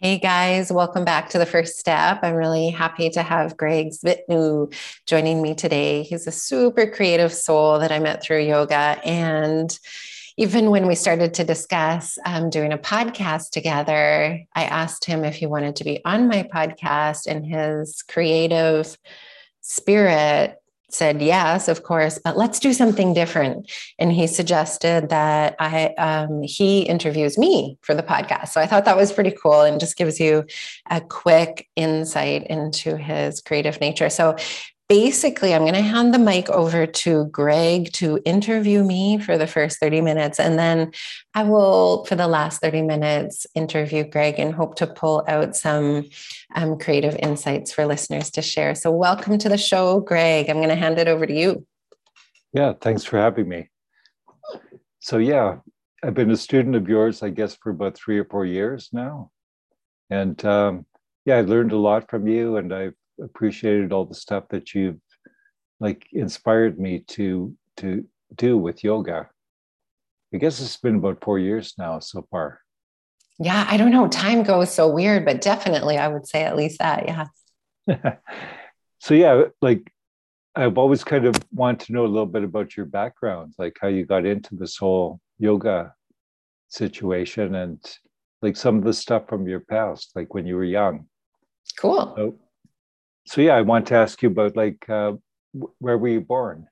Hey guys, welcome back to the first step. I'm really happy to have Greg Zbitnew joining me today. He's a super creative soul that I met through yoga. And even when we started to discuss um, doing a podcast together, I asked him if he wanted to be on my podcast, and his creative spirit said yes of course but let's do something different. And he suggested that i um, he interviews me for the podcast. So i thought that was pretty cool and just gives you a quick insight into his creative nature. So basically, I'm going to hand the mic over to Greg to interview me for the first 30 minutes. And then I will, for the last 30 minutes, interview Greg and hope to pull out some um, creative insights for listeners to share. So, welcome to the show, Greg. I'm going to hand it over to you. Yeah, thanks for having me. So, yeah, I've been a student of yours, I guess, for about three or four years now. And um, yeah, I learned a lot from you, and I've appreciated all the stuff that you've like inspired me to to do with yoga. I guess it's been about four years now so far. Yeah, I don't know. Time goes so weird, but definitely I would say at least that. Yeah. so yeah, like I've always kind of wanted to know a little bit about your background, like how you got into this whole yoga situation and like some of the stuff from your past, like when you were young. Cool. So, so yeah, I want to ask you about like uh, where were you born?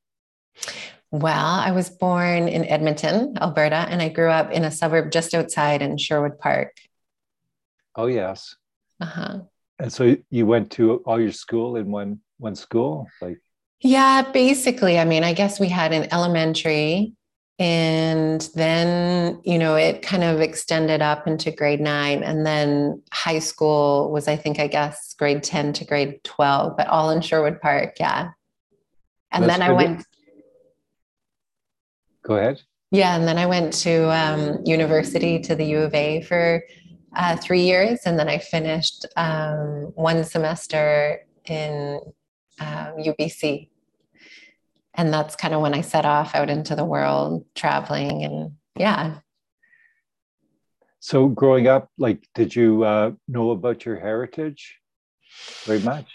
Well, I was born in Edmonton, Alberta, and I grew up in a suburb just outside in Sherwood Park. Oh yes. Uh huh. And so you went to all your school in one one school, like. Yeah, basically. I mean, I guess we had an elementary and then you know it kind of extended up into grade 9 and then high school was i think i guess grade 10 to grade 12 but all in sherwood park yeah. And That's then i went go ahead. Yeah and then i went to um, university to the u of a for uh, three years and then i finished um, one semester in um, ubc and that's kind of when I set off out into the world traveling and yeah. So growing up, like, did you uh, know about your heritage very much?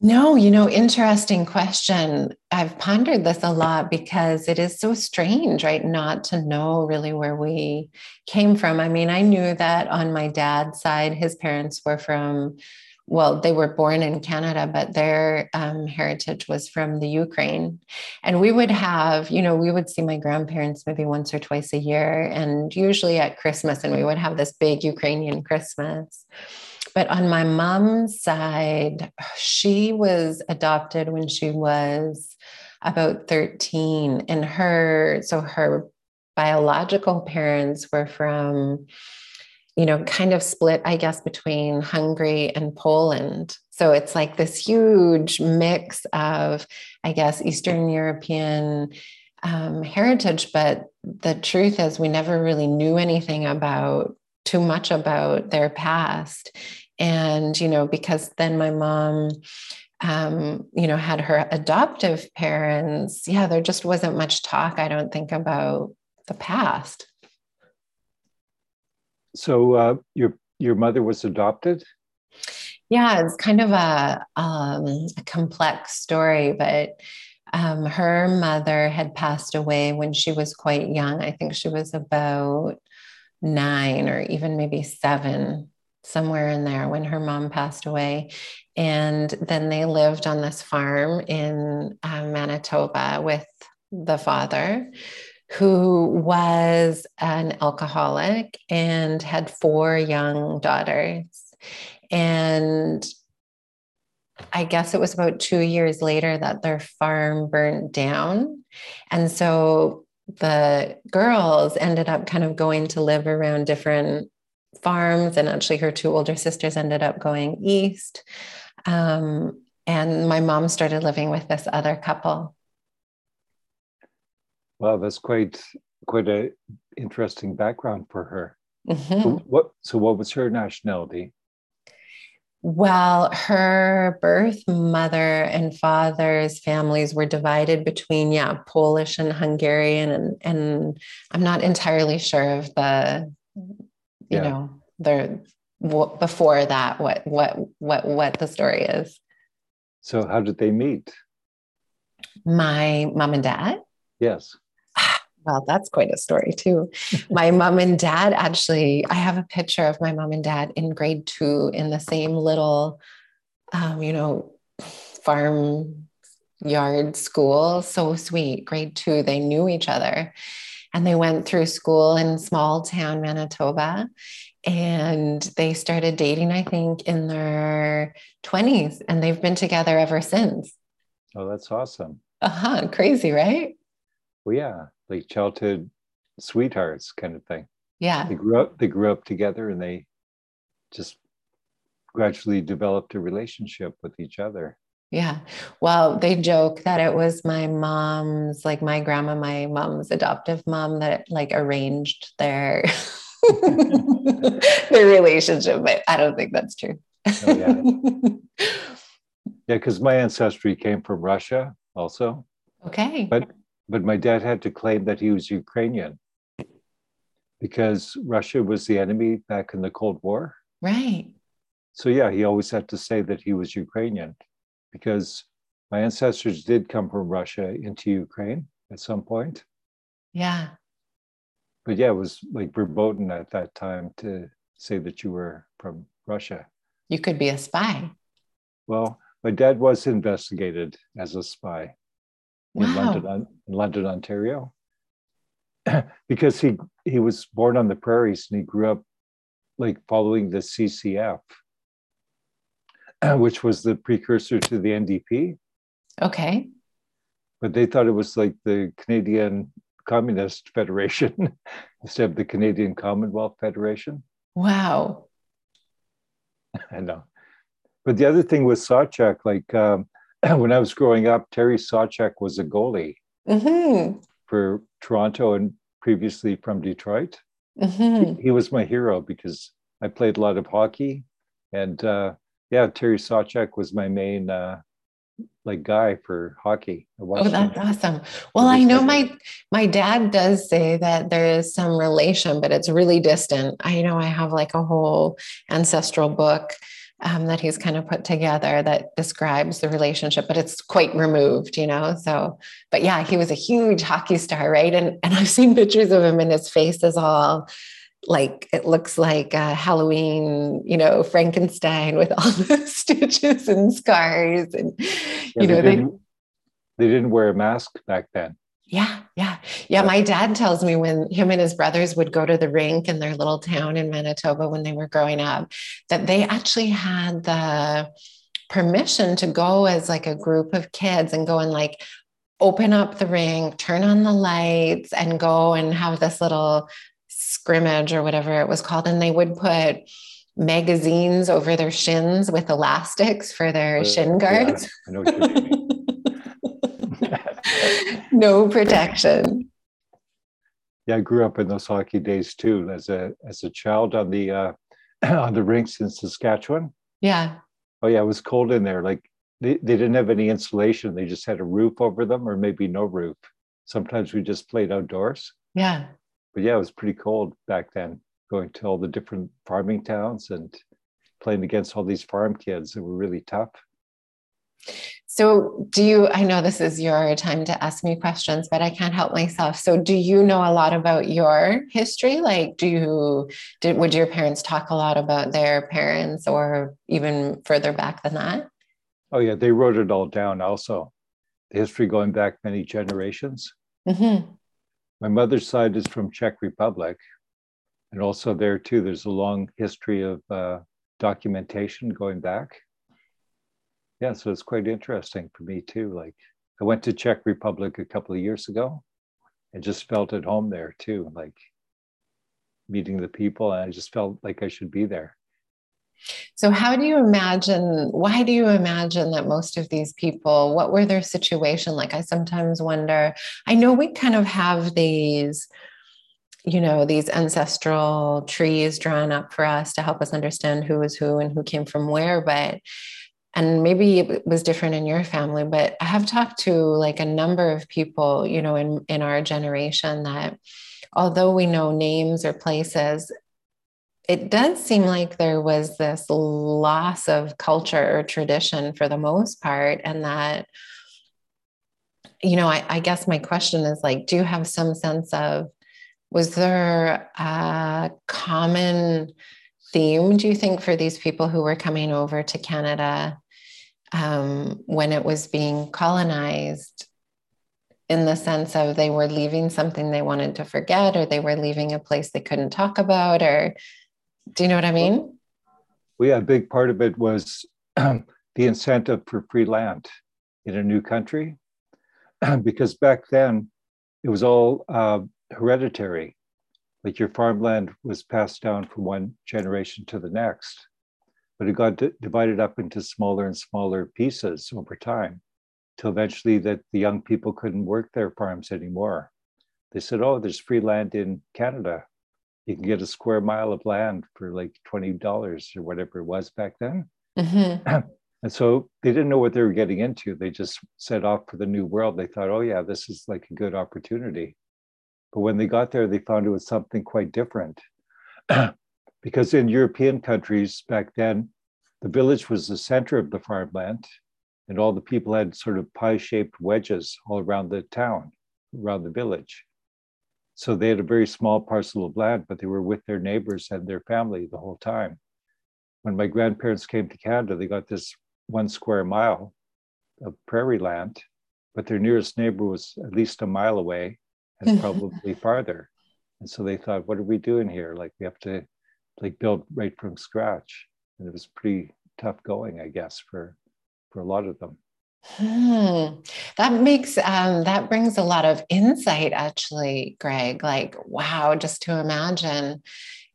No, you know, interesting question. I've pondered this a lot because it is so strange, right? Not to know really where we came from. I mean, I knew that on my dad's side, his parents were from well, they were born in Canada, but their um, heritage was from the Ukraine. And we would have, you know, we would see my grandparents maybe once or twice a year, and usually at Christmas, and we would have this big Ukrainian Christmas. But on my mom's side, she was adopted when she was about 13, and her, so her biological parents were from you know, kind of split, I guess, between Hungary and Poland. So it's like this huge mix of, I guess, Eastern European um, heritage. But the truth is, we never really knew anything about too much about their past. And, you know, because then my mom, um, you know, had her adoptive parents, yeah, there just wasn't much talk, I don't think, about the past. So uh, your your mother was adopted. Yeah, it's kind of a, um, a complex story, but um, her mother had passed away when she was quite young. I think she was about nine or even maybe seven, somewhere in there when her mom passed away. And then they lived on this farm in uh, Manitoba with the father who was an alcoholic and had four young daughters. And I guess it was about two years later that their farm burnt down. And so the girls ended up kind of going to live around different farms. And actually, her two older sisters ended up going east. Um, and my mom started living with this other couple. Wow, that's quite quite a interesting background for her. Mm-hmm. So what so what was her nationality? Well, her birth mother and father's families were divided between, yeah, Polish and Hungarian, and and I'm not entirely sure of the, you yeah. know, the w- before that what what what what the story is. So how did they meet? My mom and dad. Yes. Well, that's quite a story too. my mom and dad actually, I have a picture of my mom and dad in grade two in the same little, um, you know, farm yard school. So sweet. Grade two, they knew each other and they went through school in small town Manitoba and they started dating, I think, in their 20s and they've been together ever since. Oh, that's awesome. Uh huh. Crazy, right? Well, yeah, like childhood sweethearts kind of thing. Yeah. They grew up, they grew up together and they just gradually developed a relationship with each other. Yeah. Well, they joke that it was my mom's, like my grandma, my mom's adoptive mom that like arranged their their relationship, but I don't think that's true. Oh, yeah. yeah, because my ancestry came from Russia also. Okay. But but my dad had to claim that he was Ukrainian because Russia was the enemy back in the Cold War. Right. So yeah, he always had to say that he was Ukrainian because my ancestors did come from Russia into Ukraine at some point. Yeah. But yeah, it was like verboten at that time to say that you were from Russia. You could be a spy. Well, my dad was investigated as a spy Wow. in London, in London, Ontario, because he he was born on the prairies and he grew up like following the CCF, which was the precursor to the NDP. Okay. But they thought it was like the Canadian Communist Federation instead of the Canadian Commonwealth Federation. Wow. I know. But the other thing with Sawchuk, like um, when I was growing up, Terry Sawchuk was a goalie Mm-hmm. for Toronto and previously from Detroit. Mm-hmm. He was my hero because I played a lot of hockey, and uh, yeah, Terry Sawchuk was my main uh, like guy for hockey. Oh, that's him. awesome. Well, I know my my dad does say that there is some relation, but it's really distant. I know I have like a whole ancestral book um, that he's kind of put together that describes the relationship, but it's quite removed, you know. So, but yeah, he was a huge hockey star, right? And and I've seen pictures of him, and his face is all like it looks like uh, Halloween, you know, Frankenstein with all the stitches and scars, and Yeah, you know they, they didn't, they didn't wear a mask back then. Yeah, yeah, yeah. My dad tells me when him and his brothers would go to the rink in their little town in Manitoba when they were growing up, that they actually had the permission to go as like a group of kids and go and like open up the rink, turn on the lights, and go and have this little scrimmage or whatever it was called. And they would put magazines over their shins with elastics for their Uh, shin yeah, guards. I know what you mean. no protection. yeah, I grew up in those hockey days too. As a as a child on the uh, on the rinks in Saskatchewan. Yeah. Oh yeah, it was cold in there. Like they, they didn't have any insulation. They just had a roof over them, or maybe no roof. Sometimes we just played outdoors. Yeah. But yeah, it was pretty cold back then. Going to all the different farming towns and playing against all these farm kids that were really tough. So, do you? I know this is your time to ask me questions, but I can't help myself. So, do you know a lot about your history? Like, do you, did, would your parents talk a lot about their parents or even further back than that? Oh yeah, they wrote it all down. Also, the history going back many generations. Mm-hmm. My mother's side is from Czech Republic, and also there too. There's a long history of uh, documentation going back. Yeah, so it's quite interesting for me too. Like I went to Czech Republic a couple of years ago, and just felt at home there too. Like meeting the people, and I just felt like I should be there. So, how do you imagine? Why do you imagine that most of these people, what were their situation like? I sometimes wonder. I know we kind of have these, you know, these ancestral trees drawn up for us to help us understand who was who and who came from where, but and maybe it was different in your family but i have talked to like a number of people you know in in our generation that although we know names or places it does seem like there was this loss of culture or tradition for the most part, and that, you know, I, I guess my question is like, do you have some sense of was there a common theme, do you think, for these people who were coming over to Canada um, when it was being colonized? in the sense of they were leaving something they wanted to forget or they were leaving a place they couldn't talk about or do you know what i mean? Well yeah a big part of it was um, the incentive for free land in a new country. Because back then it was all uh, hereditary. Like your farmland was passed down from one generation to the next but it got d- divided up into smaller and smaller pieces over time till eventually that the young people couldn't work their farms anymore. They said, "Oh, there's free land in Canada. You can get a square mile of land for like twenty dollars or whatever it was back then." Mm-hmm. and so they didn't know what they were getting into. They just set off for the new world. They thought, "Oh yeah, this is like a good opportunity." But when they got there, they found it was something quite different. because in European countries back then, the village was the center of the farmland and all the people had sort of pie-shaped wedges all around the town, around the village. So they had a very small parcel of land, but they were with their neighbors and their family the whole time. When my grandparents came to Canada, they got this one square mile of prairie land, but their nearest neighbor was at least a mile away and probably farther. And so they thought, what are we doing here? Like we have to like built right from scratch. And it was pretty tough going, I guess, for for a lot of them. Hmm. That makes um, that brings a lot of insight, actually, Greg. Like, wow, just to imagine,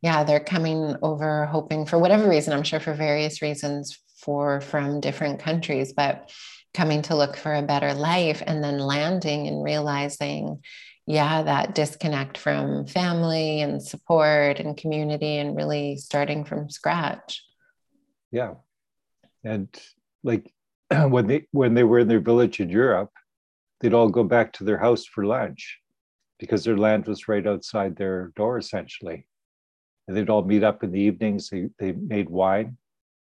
yeah, they're coming over hoping for whatever reason. I'm sure for various reasons for from different countries, but coming to look for a better life and then landing and realizing, yeah, that disconnect from family and support and community and really starting from scratch. Yeah, and like when they when they were in their village in Europe, they'd all go back to their house for lunch because their land was right outside their door essentially. And they'd all meet up in the evenings. They, they made wine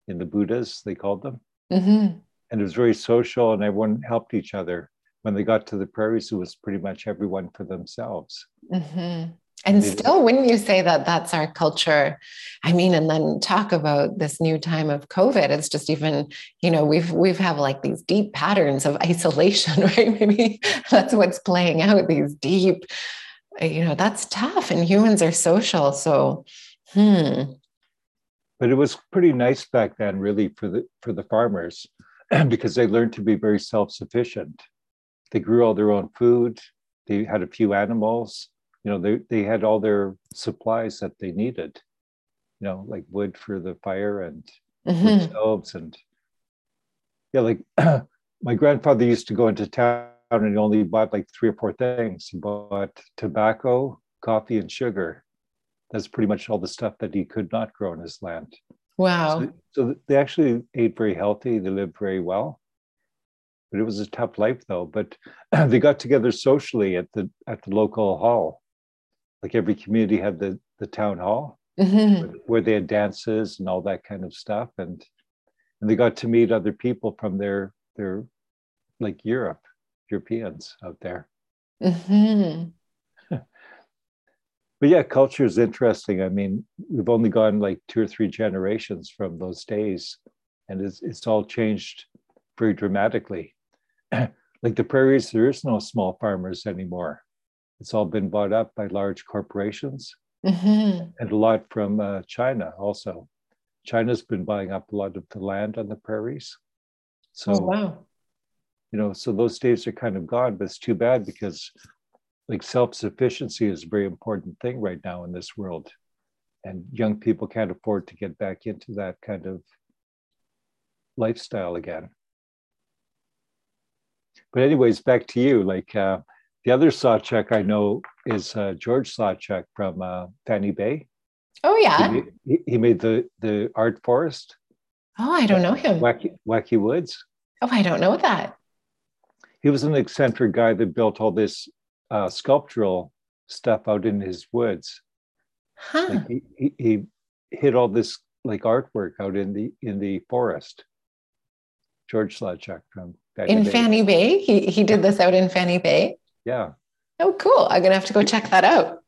in the Buddhas, they called them. Mm-hmm. And it was very social and everyone helped each other. When they got to the prairies, it was pretty much everyone for themselves. Mm-hmm. And still, wouldn't you say that that's our culture? I mean, and then talk about this new time of COVID. It's just even, you know, we've we've have like these deep patterns of isolation, right? Maybe that's what's playing out. These deep, you know, that's tough. And humans are social, so hmm. But it was pretty nice back then, really, for the for the farmers, because they learned to be very self sufficient. They grew all their own food. They had a few animals. You know they, they had all their supplies that they needed you know like wood for the fire and mm-hmm. stoves and yeah like my grandfather used to go into town and he only bought like three or four things. He bought tobacco coffee and sugar. That's pretty much all the stuff that he could not grow in his land. Wow. So, so they actually ate very healthy. They lived very well but it was a tough life though. But they got together socially at the at the local hall. Like every community had the the town hall mm-hmm. where, where, they had dances and all that kind of stuff. And and they got to meet other people from their their like europe europeans out there. Mm-hmm. but yeah culture is interesting. I mean we've only gone like two or three generations from those days and it's, it's all changed very dramatically like the prairies there is no small farmers anymore it's all been bought up by large corporations mm-hmm. and a lot from uh, China also. China's been buying up a lot of the land on the prairies. So, oh, wow. you know, so those days are kind of gone, but it's too bad because like self sufficiency is a very important thing right now in this world. And young people can't afford to get back into that kind of lifestyle again. But, anyways, back to you. Like, uh, the other Sawchuk I know is uh, George Sawchuk from uh, Fanny Bay. Oh yeah, he made, he made, the the art forest. Oh, I don't know him. Wacky Wacky Woods. Oh, I don't know that. He was an eccentric guy that built all this uh, sculptural stuff out in his woods. Huh. Like he, he, he hid all this like artwork out in the in the forest. George Sawchuk from in. Fanny Bay. He he did this out in Fanny Bay. Yeah. Oh, cool! I'm gonna have to go check that out.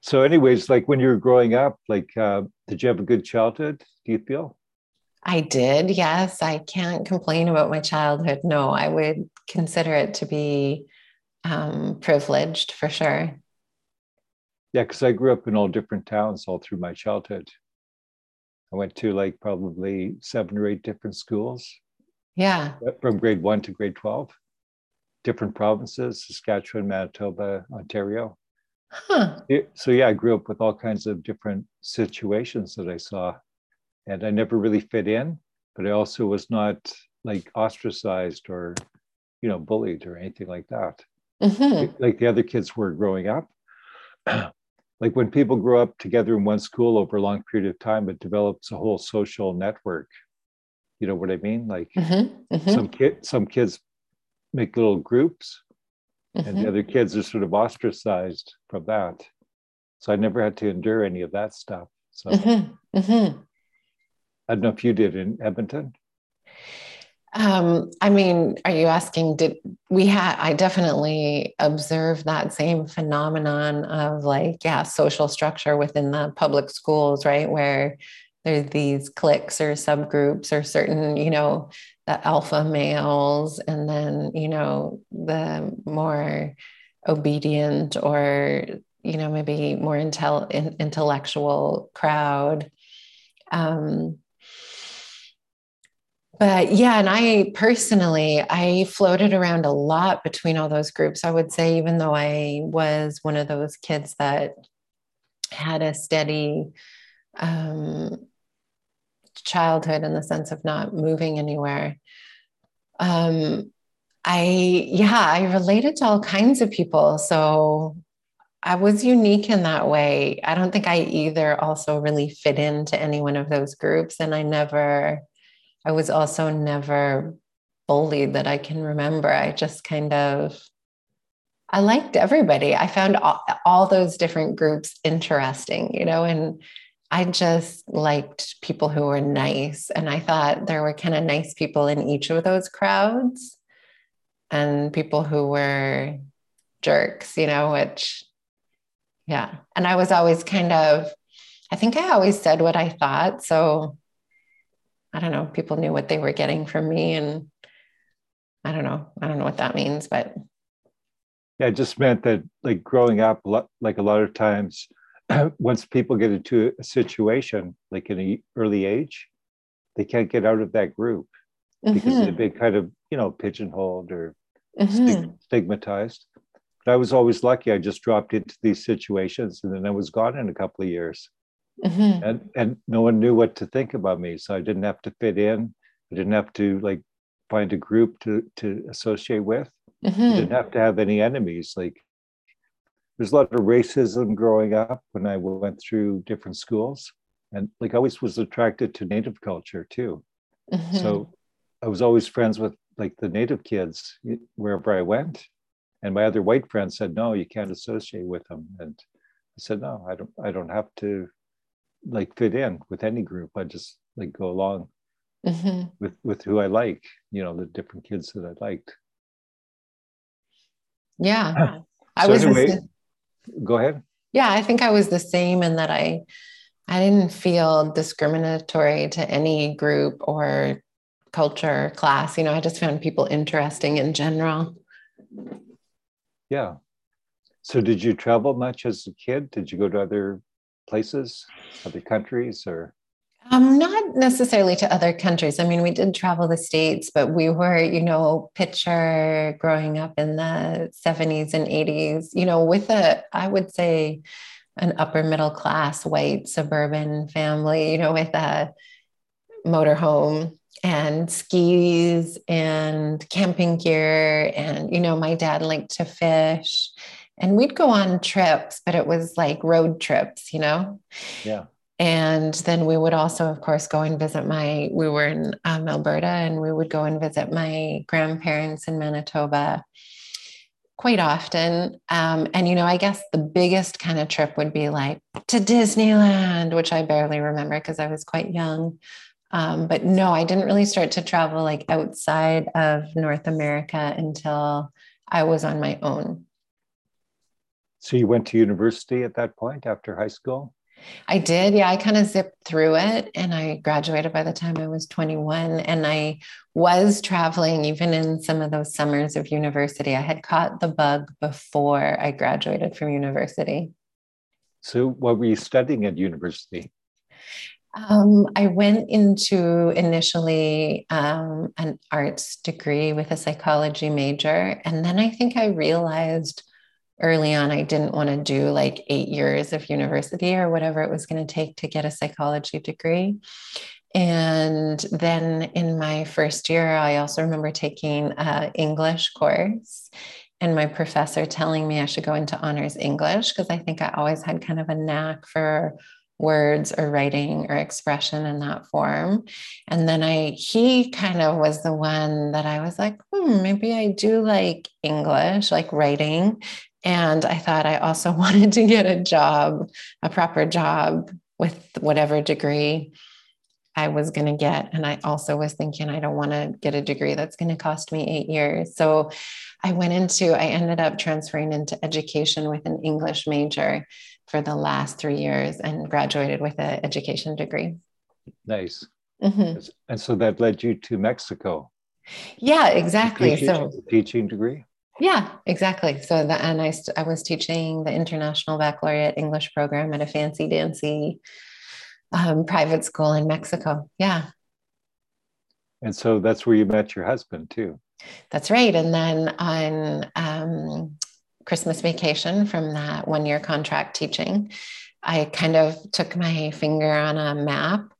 So, anyways, like when you were growing up, like, uh, did you have a good childhood? Do you feel? I did. Yes, I can't complain about my childhood. No, I would consider it to be um, privileged for sure. Yeah, because I grew up in all different towns all through my childhood. I went to like probably seven or eight different schools. Yeah. From grade one to grade 12, different provinces Saskatchewan, Manitoba, Ontario. Huh. So, yeah, I grew up with all kinds of different situations that I saw. And I never really fit in, but I also was not like ostracized or, you know, bullied or anything like that. Mm-hmm. Like the other kids were growing up. Like when people grow up together in one school over a long period of time, it develops a whole social network. You know what I mean? Like mm-hmm, mm-hmm. some kid, some kids make little groups, mm-hmm. and the mm-hmm. other kids are sort of ostracized from that. So I never had to endure any of that stuff. So mm-hmm, mm-hmm. I don't know if you did in Edmonton. Um, I mean, are you asking, did we had, I definitely observed that same phenomenon of like, yeah, social structure within the public schools, right? Where there's these cliques or subgroups or certain, you know, the alpha males and then, you know, the more obedient or, you know, maybe more intel- intellectual crowd. Um, but yeah and i personally i floated around a lot between all those groups. I would say even though i was one of those kids that had a steady um, childhood in the sense of not moving anywhere um, i yeah i related to all kinds of people. So i was unique in that way. I don't think i either also really fit into any one of those groups and i never I was also never bullied that I can remember. I just kind of, I liked everybody. I found all, all those different groups interesting, you know, and I just liked people who were nice. And I thought there were kind of nice people in each of those crowds and people who were jerks, you know, which, yeah. And I was always kind of, I think I always said what I thought. So I don't know, people knew what they were getting from me. And I don't know, I don't know what that means, but. Yeah, it just meant that like growing up, like a lot of times, once people get into a situation, like in an early age, they can't get out of that group because mm-hmm. they've been kind of, you know, pigeonholed or mm-hmm. stigmatized. But I was always lucky. I just dropped into these situations and then I was gone in a couple of years. Mm-hmm. And and no one knew what to think about me. So I didn't have to fit in. I didn't have to like find a group to to associate with. Mm-hmm. I didn't have to have any enemies. Like there's a lot of racism growing up when I went through different schools. And like I always was attracted to native culture too. Mm-hmm. So I was always friends with like the native kids wherever I went. And my other white friends said, no, you can't associate with them. And I said, no, I don't I don't have to like fit in with any group. I just like go along mm-hmm. with with who I like, you know, the different kids that I liked. Yeah. I was anyway, go ahead. Yeah, I think I was the same in that I I didn't feel discriminatory to any group or culture class. You know, I just found people interesting in general. Yeah. So did you travel much as a kid? Did you go to other places, other countries, or? Um, not necessarily to other countries. I mean, we did travel the states, but we were, you know, picture growing up in the 70s and 80s, you know, with a, I would say, an upper middle class white suburban family, you know, with a motorhome and skis and camping gear. And, you know, my dad liked to fish and we'd go on trips, but it was like road trips, you know? Yeah. And then we would also, of course, go and visit my, we were in um, Alberta and we would go and visit my grandparents in Manitoba. quite often. Um, and, you know, I guess the biggest kind of trip would be like to Disneyland, which I barely remember because I was quite young. Um, but no, I didn't really start to travel like outside of North America until I was on my own. So you went to university at that point after high school? I did. Yeah, I kind of zipped through it and I graduated by the time I was 21. And I was traveling even in some of those summers of university. I had caught the bug before I graduated from university. So, what were you studying at university? Um, I went into initially um, an arts degree with a psychology major. And then I think I realized early on I didn't want to do like eight years of university or whatever it was going to take to get a psychology degree. And then in my first year, I also remember taking an English course and my professor telling me I should go into honors English because I think I always had kind of a knack for words or writing or expression in that form. And then I, he kind of was the one that I was like, hmm, maybe I do like English, like writing. And I thought I also wanted to get a job, a proper job with whatever degree I was going to get. And I also was thinking, I don't want to get a degree that's going to cost me eight years. So I went into, I ended up transferring into education with an English major for the last three years and graduated with an education degree. Nice. Mm-hmm. And so that led you to Mexico. Yeah, exactly. Teaching, so teaching degree. Yeah, exactly. So that, and I, I was teaching the International Baccalaureate English program at a fancy dancy um, private school in Mexico. Yeah. And so that's where you met your husband too. That's right. And then on um, Christmas vacation from that one year contract teaching, I kind of took my finger on a map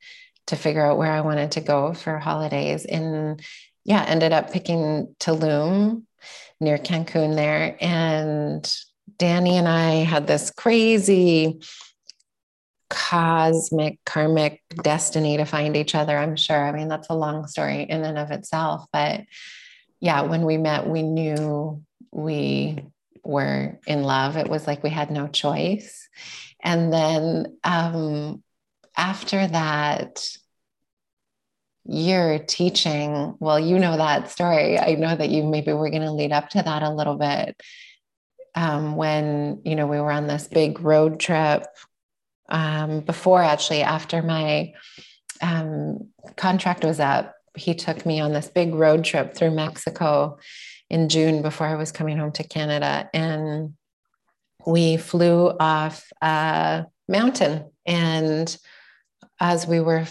to figure out where I wanted to go for holidays. And yeah, ended up picking Tulum near Cancun there. And Danny and I had this crazy cosmic karmic destiny to find each other i'm sure. I mean that's a long story in and of itself. But yeah when we met we knew we were in love. It was like we had no choice. And then um, after that you're teaching well you know that story. I know that you maybe we're going to lead up to that a little bit um, when you know we were on this big road trip um, before actually after my um, contract was up. He took me on this big road trip through mexico in june before i was coming home to canada and we flew off a mountain. And as we were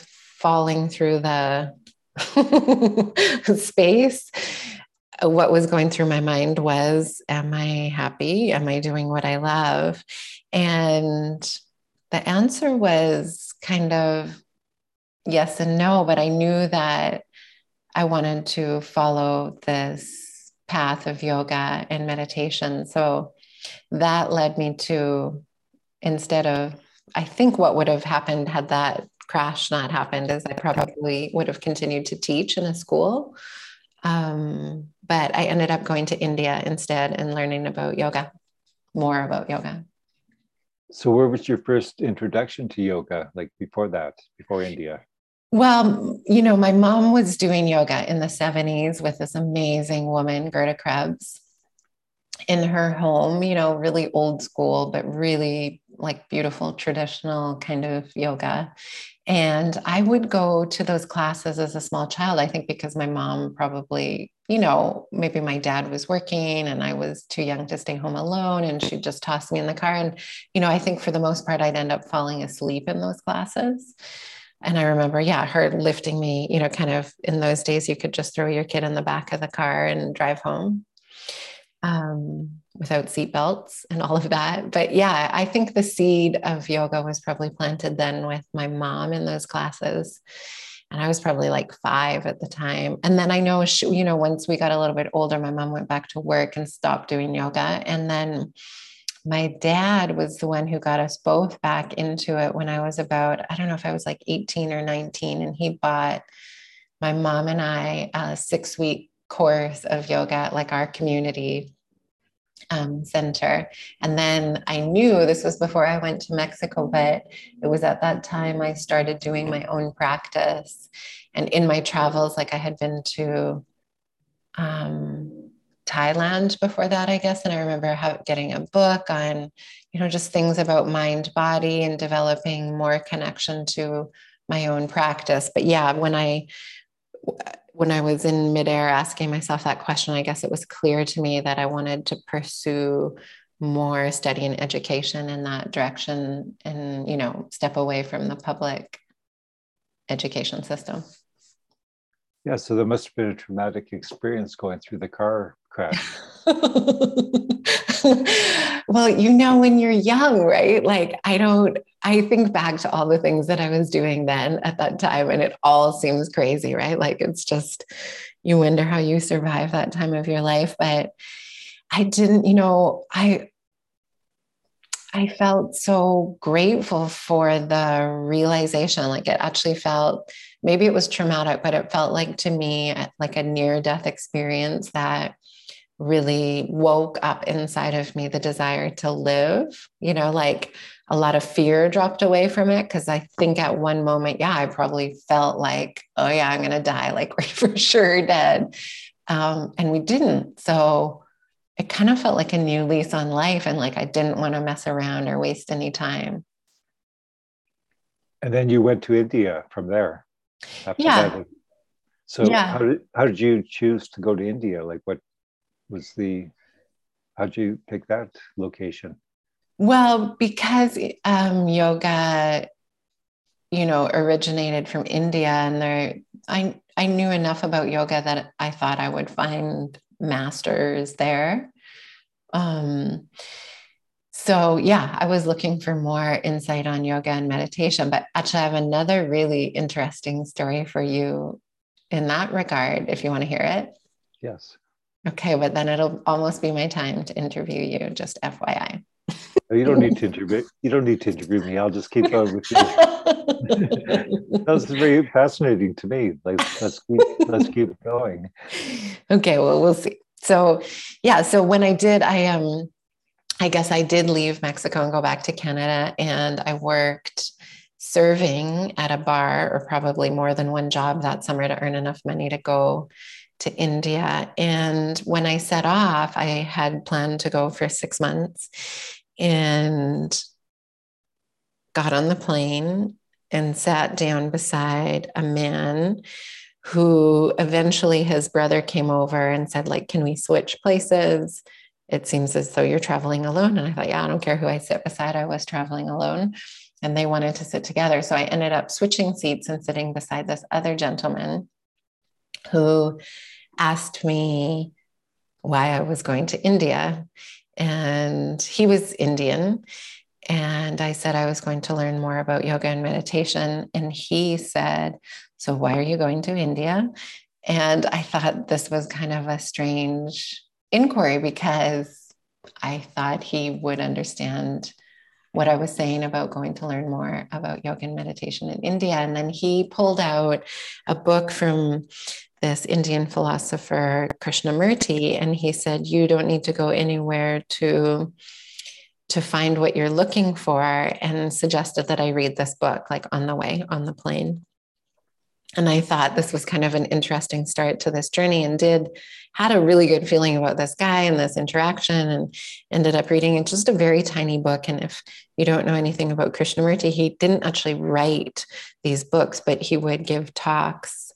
falling through the space, what was going through my mind was, Am I happy? Am I doing what I love? And the answer was kind of yes and no, but I knew that I wanted to follow this path of yoga and meditation. So that led me to, instead of, I think what would have happened had that crash not happened is I probably would have continued to teach in a school. Um, but I ended up going to India instead and learning about yoga, more about yoga. So, where was your first introduction to yoga, like before that, before India? Well, you know, my mom was doing yoga in the 70s with this amazing woman, Gerda Krebs, in her home, you know, really old school, but really like beautiful traditional kind of yoga. And I would go to those classes as a small child, I think because my mom probably, you know, maybe my dad was working and I was too young to stay home alone and she'd just toss me in the car. And, you know, I think for the most part, I'd end up falling asleep in those classes. And I remember, yeah, her lifting me, you know, kind of in those days, you could just throw your kid in the back of the car and drive home. Um, without seatbelts and all of that. But yeah, I think the seed of yoga was probably planted then with my mom in those classes. And I was probably like five at the time. And then I know, she, you know, once we got a little bit older, my mom went back to work and stopped doing yoga. And then my dad was the one who got us both back into it when I was about, I don't know if I was like 18 or 19. And he bought my mom and I a six week course of yoga at like our community um, center. And then I knew this was before I went to Mexico, but it was at that time I started doing my own practice. And in my travels, like I had been to um, Thailand before that, I guess. And I remember how, getting a book on, you know, just things about mind body and developing more connection to my own practice. But yeah, when I, when I was in midair asking myself that question, I guess it was clear to me that I wanted to pursue more study and education in that direction and, you know, step away from the public education system. Yeah, so there must have been a traumatic experience going through the car crash. well, you know, when you're young, right? Like, I don't, I think back to all the things that I was doing then at that time, and it all seems crazy, right? Like, it's just, you wonder how you survive that time of your life. But I didn't, you know, I, I felt so grateful for the realization. Like it actually felt, maybe it was traumatic, but it felt like to me like a near death experience that really woke up inside of me the desire to live. You know, like a lot of fear dropped away from it. Cause I think at one moment, yeah, I probably felt like, oh, yeah, I'm going to die, like we're for sure dead. Um, and we didn't. So, it kind of felt like a new lease on life and like I didn't want to mess around or waste any time. And then you went to India from there. yeah. That. So yeah. how did how did you choose to go to India? Like what was the how did you pick that location? Well, because um, yoga, you know, originated from India, and there, I I knew enough about yoga that I thought I would find masters there. Um, so, yeah, I was looking for more insight on yoga and meditation. But actually, I have another really interesting story for you in that regard, if you want to hear it. Yes. Okay, but then it'll almost be my time to interview you, just FYI. you don't need to interview you don't need to interview me. I'll just keep going with you. That's very fascinating to me. Like let's keep let's keep going. Okay, well we'll see. So yeah, so when I did, I um I guess I did leave Mexico and go back to Canada and I worked serving at a bar or probably more than one job that summer to earn enough money to go to India. And when I set off, I had planned to go for six months and got on the plane and sat down beside a man who eventually his brother came over and said like can we switch places? It seems as though you're traveling alone. And i thought yeah i don't care who i sit beside. I was traveling alone. And they wanted to sit together. So i ended up switching seats and sitting beside this other gentleman who asked me why i was going to india and he was indian and I said I was going to learn more about yoga and meditation. And he said, So, why are you going to India? And I thought this was kind of a strange inquiry because I thought he would understand what I was saying about going to learn more about yoga and meditation in India. And then he pulled out a book from this Indian philosopher, Krishnamurti, and he said, You don't need to go anywhere to to find what you're looking for and suggested that I read this book like on the way on the plane. And I thought this was kind of an interesting start to this journey and did had a really good feeling about this guy and this interaction and ended up reading it just a very tiny book. And if you don't know anything about Krishnamurti, he didn't actually write these books, but he would give talks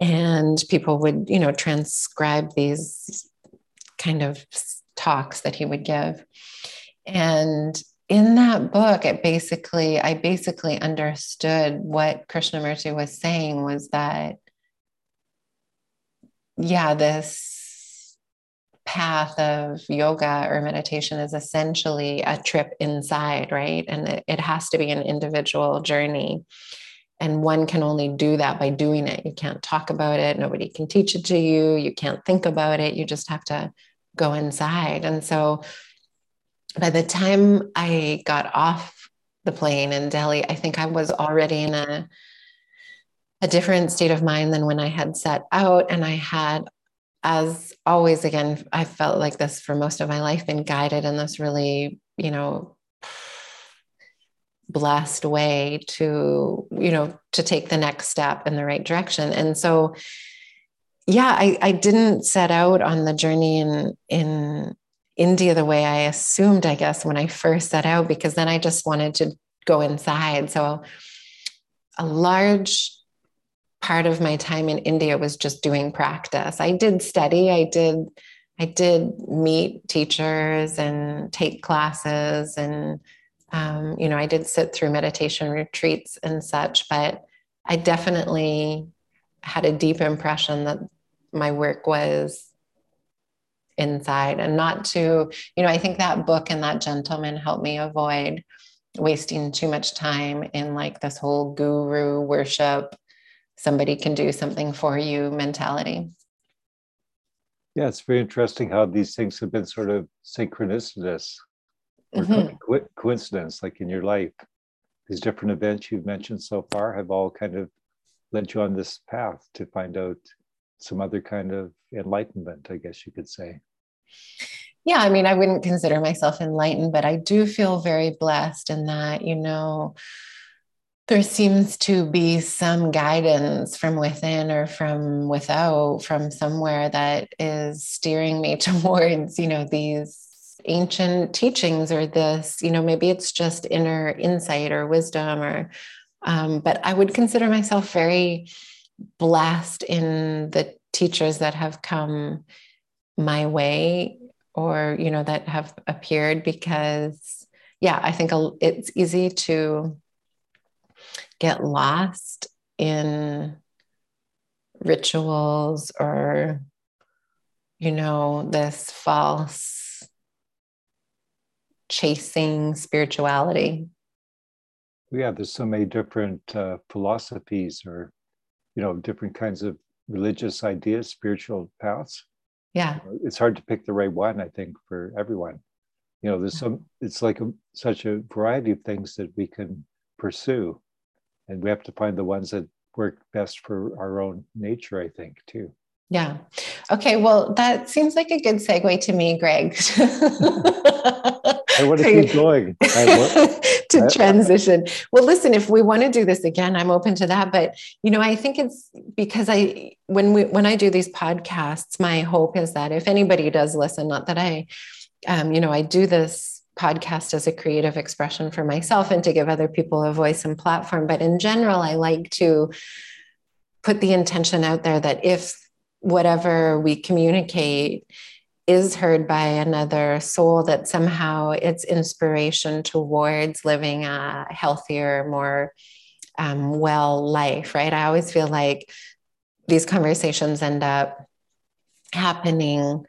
and people would, you know, transcribe these kind of talks that he would give. And in that book, it basically, I basically understood what Krishnamurti was saying was that, yeah, this path of yoga or meditation is essentially a trip inside, right? And it, it has to be an individual journey. And one can only do that by doing it. You can't talk about it. Nobody can teach it to you. You can't think about it. You just have to go inside. And so by the time I got off the plane in Delhi, I think I was already in a a different state of mind than when I had set out, and I had as always, again, I felt like this for most of my life, been guided in this really, you know, blessed way to, you know, to take the next step in the right direction. And so, yeah, I, I didn't set out on the journey in in India the way I assumed, I guess, when I first set out, because then I just wanted to go inside. So a large part of my time in India was just doing practice. I did study, I did I did meet teachers and take classes and um, you know, I did sit through meditation retreats and such, but I definitely had a deep impression that my work was inside and not to, you know, I think that book and that gentleman helped me avoid wasting too much time in like this whole guru worship somebody can do something for you mentality. Yeah, it's very interesting how these things have been sort of synchronicitous or mm-hmm. co- coincidence, like in your life. These different events you've mentioned so far have all kind of led you on this path to find out some other kind of enlightenment, I guess you could say. Yeah, I mean, I wouldn't consider myself enlightened, but I do feel very blessed in that, you know, there seems to be some guidance from within or from without from somewhere that is steering me towards you know these ancient teachings or this you know maybe it's just inner insight or wisdom or um, but i would consider myself very blessed in the teachers that have come my way or you know that have appeared because yeah i think it's easy to get lost in rituals or you know this false chasing spirituality. Yeah there's so many different uh, philosophies or you know different kinds of religious ideas spiritual paths yeah. It's hard to pick the right one i think for everyone. You know there's some it's like a, such a variety of things that we can pursue and we have to find the ones that work best for our own nature i think too. Yeah. Okay well that seems like a good segue to me greg. I want to keep going to transition well listen if we want to do this again i'm open to that but you know i think it's because i when we when i do these podcasts my hope is that if anybody does listen not that i um, you know i do this podcast as a creative expression for myself and to give other people a voice and platform. But in general, I like to put the intention out there that if whatever we communicate is heard by another soul, that somehow it's inspiration towards living a healthier, more um, well life, right? I always feel like these conversations end up happening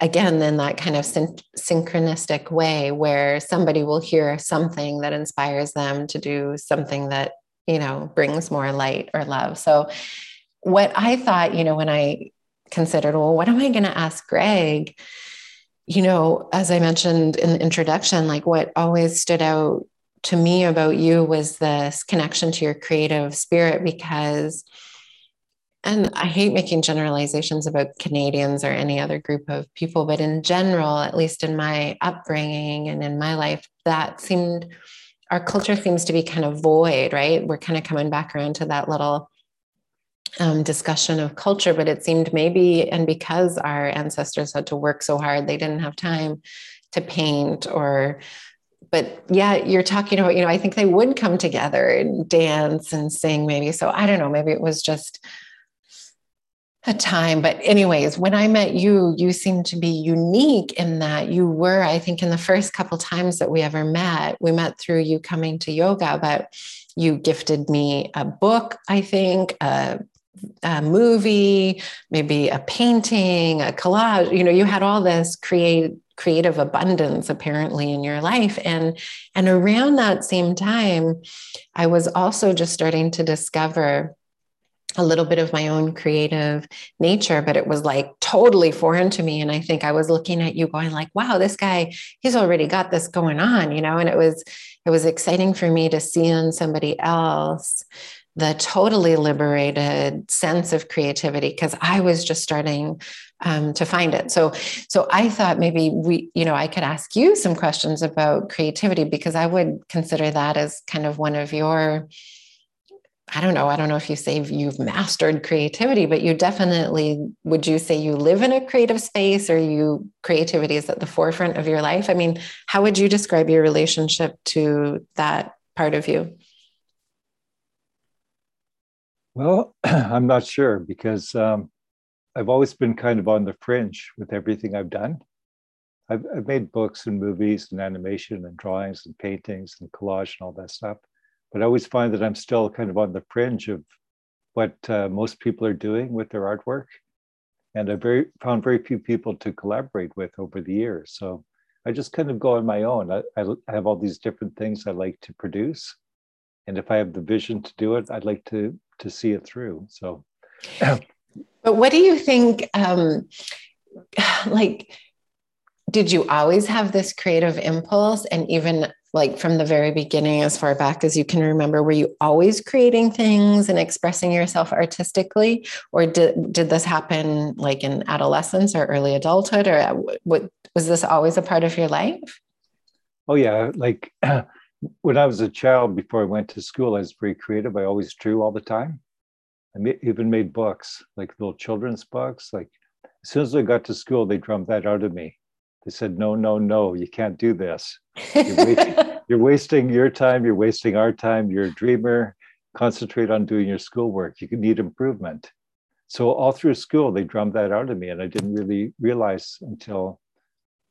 again in that kind of syn- synchronistic way where somebody will hear something that inspires them to do something that you know brings more light or love so what i thought you know when i considered well what am i going to ask greg you know as i mentioned in the introduction like what always stood out to me about you was this connection to your creative spirit because and I hate making generalizations about Canadians or any other group of people, but in general, at least in my upbringing and in my life, that seemed our culture seems to be kind of void, right? We're kind of coming back around to that little um, discussion of culture, but it seemed maybe, and because our ancestors had to work so hard, they didn't have time to paint or but yeah, you're talking about, you know, I think they would come together and dance and sing maybe. So I don't know, maybe it was just a time. But, anyways, when I met you, you seemed to be unique in that you were, I think, in the first couple times that we ever met, we met through you coming to yoga, but you gifted me a book, I think, a, a movie, maybe a painting, a collage. You know, you had all this create creative abundance apparently in your life. And and around that same time i was also just starting to discover a little bit of my own creative nature but it was like totally foreign to me. And i think i was looking at you going like wow this guy he's already got this going on you know? And it was it was exciting for me to see in somebody else the totally liberated sense of creativity because I was just starting um, to find it. So, so I thought maybe we, you know, I could ask you some questions about creativity because I would consider that as kind of one of your I don't know. I don't know if you say you've mastered creativity, but you definitely would you say you live in a creative space or you creativity is at the forefront of your life? I mean, how would you describe your relationship to that part of you? Well, I'm not sure because um, I've always been kind of on the fringe with everything I've done. I've, I've made books and movies and animation and drawings and paintings and collage and all that stuff but I always find that I'm still kind of on the fringe of what uh, most people are doing with their artwork. And I've very found very few people to collaborate with over the years. So I just kind of go on my own. I, I have all these different things I like to produce. And if I have the vision to do it, I'd like to to see it through. So but what do you think um like did you always have this creative impulse and even like from the very beginning, as far back as you can remember, were you always creating things and expressing yourself artistically, or did did this happen like in adolescence or early adulthood, or what was this always a part of your life? Oh yeah, like when I was a child, before I went to school, I was very creative. I always drew all the time. I even made books, like little children's books. Like as soon as I got to school, they drummed that out of me. They said, no, no, no, you can't do this. You're, wasting, you're wasting your time. You're wasting our time. You're a dreamer. Concentrate on doing your schoolwork. You need improvement. So all through school, they drummed that out of me. And I didn't really realize until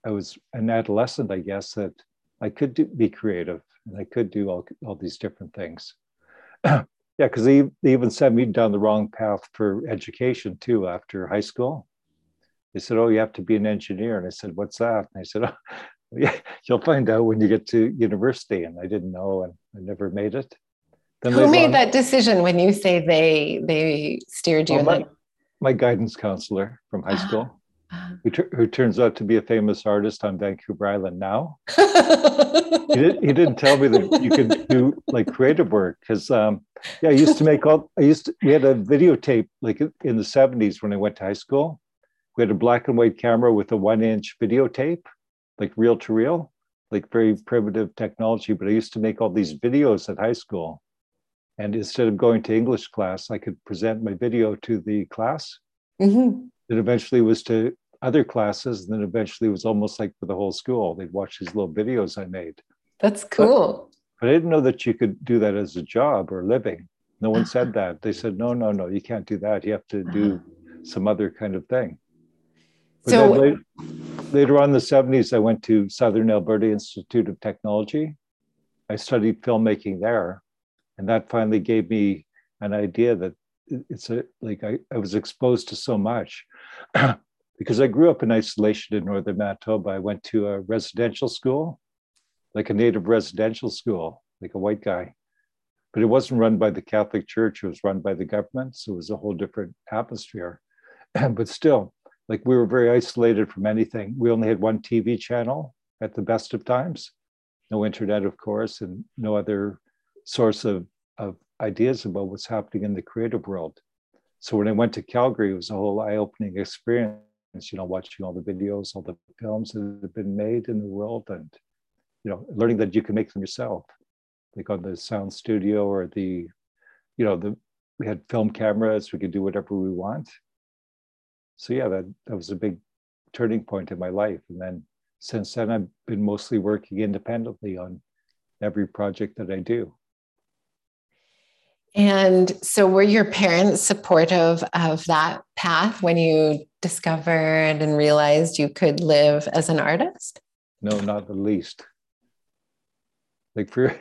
I was an adolescent, I guess, that I could do, be creative and I could do all, all these different things. yeah, because they, they even sent me down the wrong path for education too after high school they said, "Oh, you have to be an engineer." And I said, "What's that?" And I said, "Oh, yeah, you'll find out when you get to university." And I didn't know, and I never made it. Then Who made on, that decision when you say they they steered you? Well, my, my, guidance counselor from high school, who, who, turns out to be a famous artist on Vancouver Island now. he, did, he didn't tell me that you could do like creative work because um, yeah, I used to make all. I used to, we had a videotape like in the seventies when I went to high school we had a black and white camera with a one inch videotape, like reel to reel, like very primitive technology. But I used to make all these videos at high school. And instead of going to English class, I could present my video to the class. Mm-hmm. It eventually was to other classes. And then eventually it was almost like for the whole school. They'd watch these little videos I made. That's cool. But, but I didn't know that you could do that as a job or living. No one said that. They said, no, no, no, you can't do that. You have to do uh-huh. some other kind of thing. But so later, later on in the 70s, I went to Southern Alberta Institute of Technology. I studied filmmaking there. And that finally gave me an idea that it's a like I, I was exposed to so much because I grew up in isolation in northern Manitoba. I went to a residential school, like a native residential school, like a white guy. But it wasn't run by the Catholic Church, it was run by the government. So it was a whole different atmosphere. but still, like we were very isolated from anything. We only had one TV channel at the best of times, no internet, of course, and no other source of, of ideas about what's happening in the creative world. So when I went to Calgary, it was a whole eye-opening experience, you know, watching all the videos, all the films that have been made in the world and, you know, learning that you can make them yourself, like on the sound studio or the, you know, the, we had film cameras, we could do whatever we want so yeah, that, that was a big turning point in my life. And then since then, I've been mostly working independently on every project that I do. And so, were your parents supportive of that path when you discovered and realized you could live as an artist? No, not the least. Like for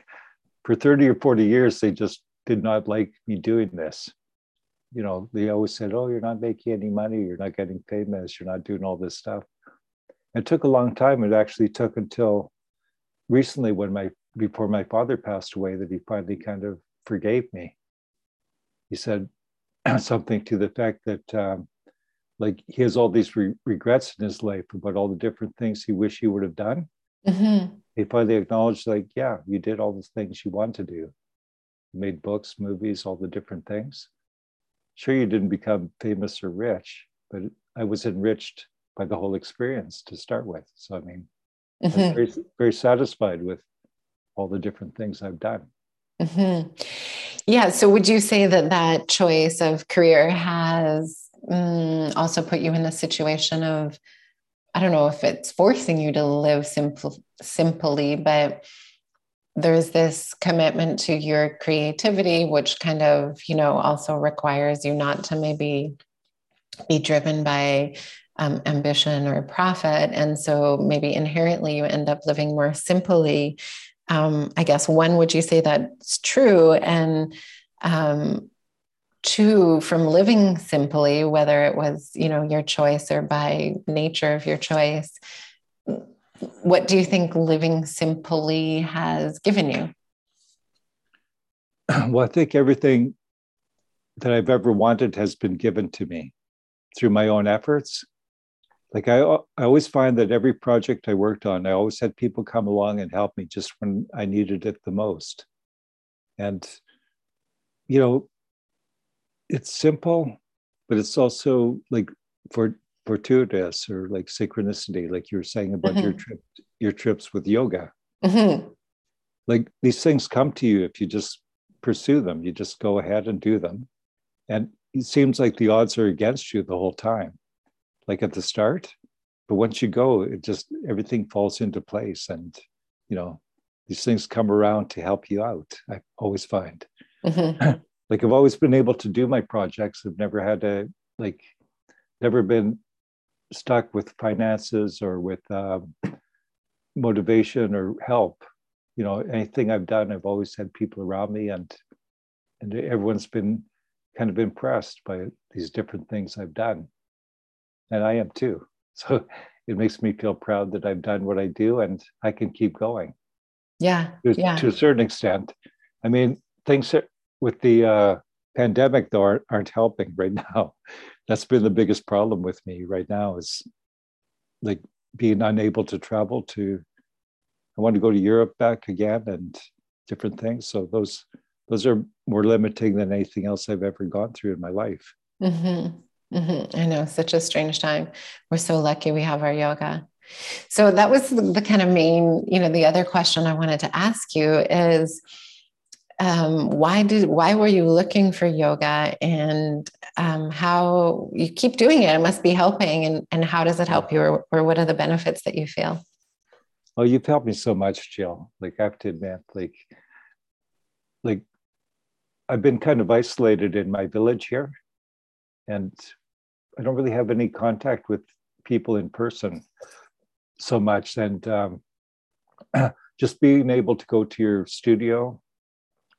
for 30 or 40 years, they just did not like me doing this you know, they always said, "Oh, you're not making any money. You're not getting famous. You're not doing all this stuff." It took a long time. It actually took until recently, when my before my father passed away, that he finally kind of forgave me. He said something to the fact that, um, like, he has all these re- regrets in his life about all the different things he wish he would have done. Mm-hmm. He finally acknowledged, like, yeah, you did all the things you want to do. made books, movies, all the different things. Sure, you didn't become famous or rich, but I was enriched by the whole experience to start with. So, I mean, mm-hmm. I'm very, very satisfied with all the different things I've done. Mm-hmm. Yeah. So, would you say that that choice of career has mm, also put you in a situation of, I don't know if it's forcing you to live simple, simply, but there's this commitment to your creativity, which kind of, you know, also requires you not to maybe be driven by um, ambition or profit. And so maybe inherently you end up living more simply. Um, I guess one, would you say that's true? And um, two, from living simply, whether it was, you know, your choice or by nature of your choice, what do you think living simply has given you? Well, I think everything that I've ever wanted has been given to me through my own efforts. Like I, I always find that every project I worked on, I always had people come along and help me just when I needed it the most. And, you know, it's simple, but it's also like for fortuitous or like synchronicity, like you were saying about mm-hmm. your trip, your trips with yoga. Mm-hmm. Like these things come to you if you just pursue them. You just go ahead and do them, and it seems like the odds are against you the whole time, like at the start. But once you go, it just everything falls into place, and you know these things come around to help you out. I always find. Mm-hmm. like I've always been able to do my projects. I've never had to like never been stuck with finances or with uh, motivation or help. You know, anything I've done, I've always had people around me, and and everyone's been kind of impressed by these different things I've done, and I am too. So it makes me feel proud that I've done what I do, and I can keep going. Yeah, to, yeah. to a certain extent. I mean, things with the uh, pandemic though aren't, aren't helping right now that's been the biggest problem with me right now is like being unable to travel to i want to go to europe back again and different things so those those are more limiting than anything else i've ever gone through in my life mm-hmm. Mm-hmm. i know such a strange time. We're so lucky we have our yoga. So that was the, the kind of main you know the other question i wanted to ask you is um, why did why were you looking for yoga and um, how you keep doing it? It must be helping. And, and how does it help you? Or, or what are the benefits that you feel? Oh you've helped me so much jill. Like i have to admit like like i've been kind of isolated in my village here. And i don't really have any contact with people in person so much and um, just being able to go to your studio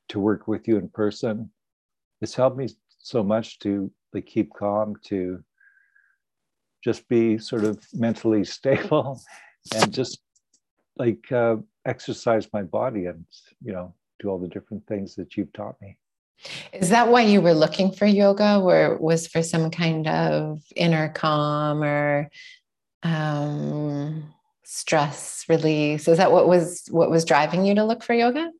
to work with you in person. It's helped me so much to like keep calm, to just be sort of mentally stable and just like uh, exercise my body and you know do all the different things that you've taught me is that why you were looking for yoga or was for some kind of inner calm or um, stress release is that what was what was driving you to look for yoga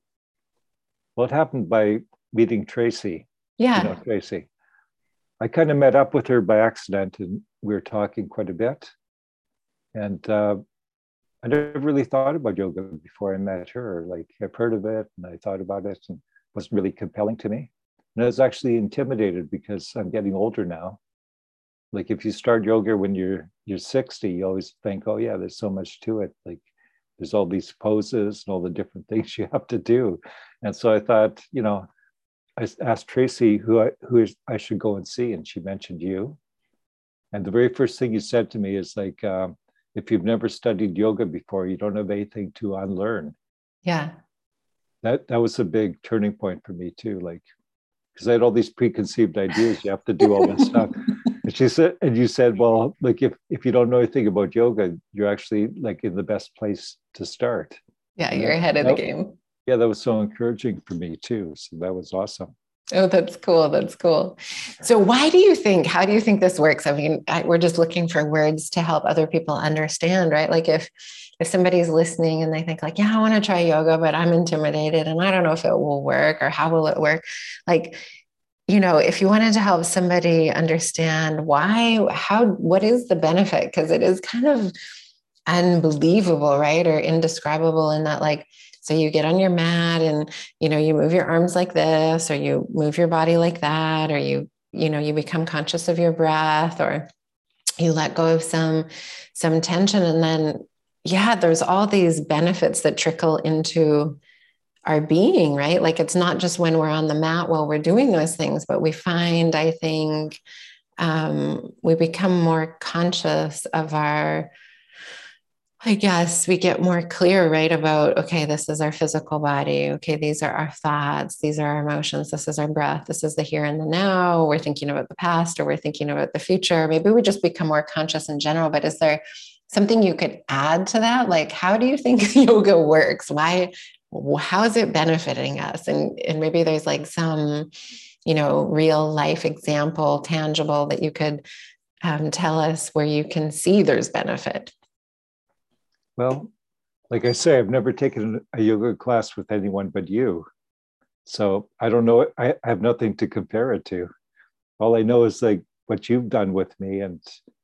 well, it happened by meeting Tracy. Yeah. You know, Tracy. I kind of met up with her by accident and we were talking quite a bit. And uh, I never really thought about yoga before I met her. Like I've heard of it and I thought about it and wasn't really compelling to me. And I was actually intimidated because I'm getting older now. Like if you start yoga when you're you're 60, you always think, oh yeah, there's so much to it. Like there's all these poses and all the different things you have to do. And so I thought, you know, I asked Tracy who I, who I should go and see, and she mentioned you. And the very first thing you said to me is like, um, if you've never studied yoga before, you don't have anything to unlearn. Yeah. That that was a big turning point for me too. Like, because I had all these preconceived ideas. You have to do all this stuff. And she said, and you said, well, like if if you don't know anything about yoga, you're actually like in the best place to start. Yeah, you're ahead of the game. Yeah, that was so encouraging for me too. So that was awesome. Oh, that's cool. That's cool. So, why do you think, how do you think this works? I mean, I, we're just looking for words to help other people understand, right? Like, if, if somebody's listening and they think, like, yeah, I want to try yoga, but I'm intimidated and I don't know if it will work or how will it work? Like, you know, if you wanted to help somebody understand why, how, what is the benefit? Because it is kind of unbelievable, right? Or indescribable in that, like, so you get on your mat and, you know, you move your arms like this, or you move your body like that, or you, you know, you become conscious of your breath, or you let go of some, some tension. And then, yeah, there's all these benefits that trickle into our being, right? Like it's not just when we're on the mat while we're doing those things, but we find, I think, um, we become more conscious of our I guess we get more clear, right? About, okay, this is our physical body. Okay, these are our thoughts. These are our emotions. This is our breath. This is the here and the now. We're thinking about the past or we're thinking about the future. Maybe we just become more conscious in general. But is there something you could add to that? Like, how do you think yoga works? Why, how is it benefiting us? And, and maybe there's like some, you know, real life example, tangible that you could um, tell us where you can see there's benefit. Well, like I say, I've never taken a yoga class with anyone but you. So I don't know. I have nothing to compare it to. All I know is like what you've done with me and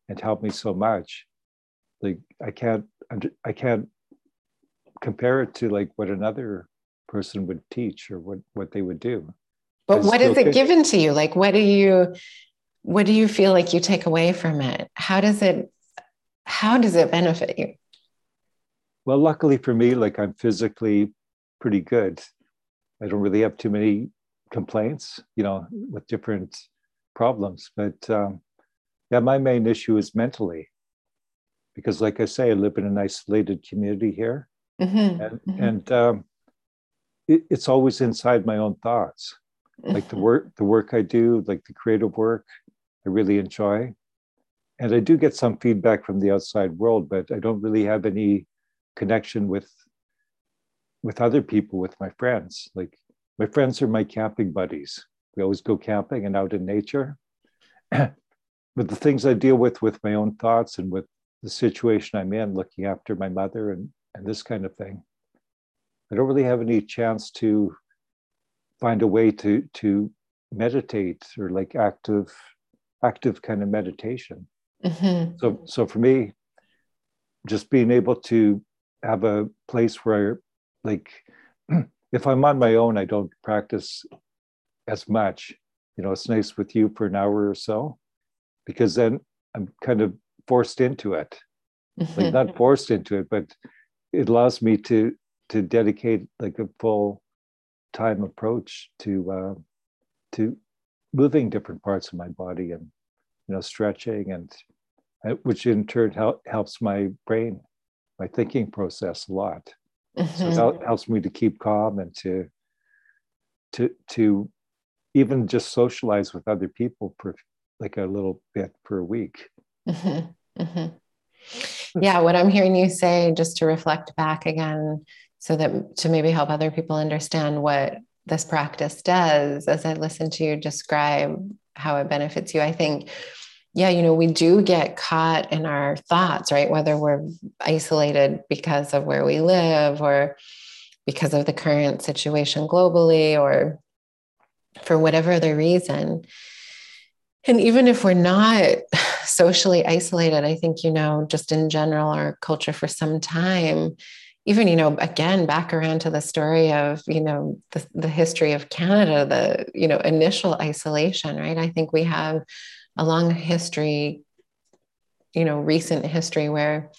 and helped me so much. Like I can't I can't compare it to like what another person would teach or what what they would do. But what is it given to you? Like what do you what do you feel like you take away from it? How does it how does it benefit you? Well, luckily for me, like I'm physically pretty good. I don't really have too many complaints, you know, with different problems. But um, yeah, my main issue is mentally, because like I say, I live in an isolated community here, mm-hmm. and, mm-hmm. and um, it, it's always inside my own thoughts. Like the work, the work I do, like the creative work, I really enjoy, and I do get some feedback from the outside world, but I don't really have any connection with with other people with my friends. Like my friends are my camping buddies. We always go camping and out in nature. But the things i deal with with my own thoughts and with the situation i'm in looking after my mother and and this kind of thing i don't really have any chance to find a way to to meditate or like active active kind of meditation. Mm-hmm. so so for me just being able to have a place where like if i'm on my own i don't practice as much. You know it's nice with you for an hour or so because then i'm kind of forced into it. Like not forced into it but it allows me to to dedicate like a full time approach to uh, to moving different parts of my body and you know stretching and uh, which in turn help, helps my brain my thinking process a lot. Mm-hmm. So that helps me to keep calm and to to to even just socialize with other people for like a little bit per week. Mm-hmm. Mm-hmm. Yeah, what I'm hearing you say, just to reflect back again, so that to maybe help other people understand what this practice does, as I listen to you describe how it benefits you, I think yeah, you know, we do get caught in our thoughts, right? Whether we're isolated because of where we live or because of the current situation globally or for whatever other reason. And even if we're not socially isolated, I think, you know, just in general, our culture for some time, even, you know, again, back around to the story of, you know, the, the history of Canada, the, you know, initial isolation, right? I think we have a long history, you know, recent history where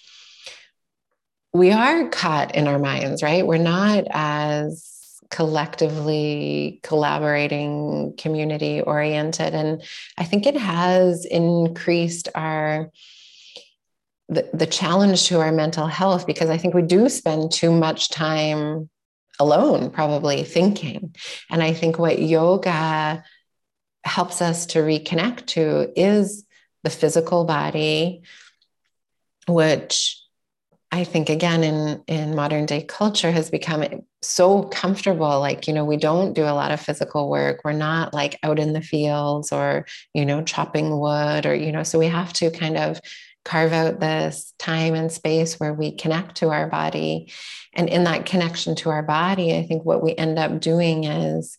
we are caught in our minds, right? We're not as collectively collaborating, community oriented. And I think it has increased our the, the challenge to our mental health because I think we do spend too much time alone, probably thinking. And I think what yoga helps us to reconnect to is the physical body, which I think again in, in modern day culture has become so comfortable. Like you know we don't do a lot of physical work. We're not like out in the fields or you know chopping wood or you know so we have to kind of carve out this time and space where we connect to our body. And in that connection to our body i think what we end up doing is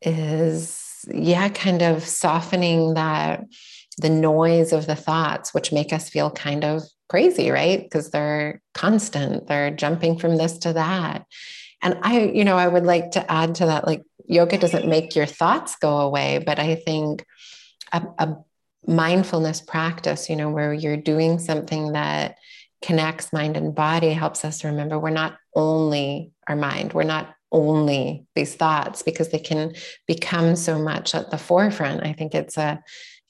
is yeah kind of softening that the noise of the thoughts which make us feel kind of crazy, right? Because they're constant, they're jumping from this to that. And I, you know, I would like to add to that like yoga doesn't make your thoughts go away, but I think a, a mindfulness practice, you know, where you're doing something that connects mind and body helps us remember we're not only our mind, we're not only these thoughts because they can become so much at the forefront. I think it's a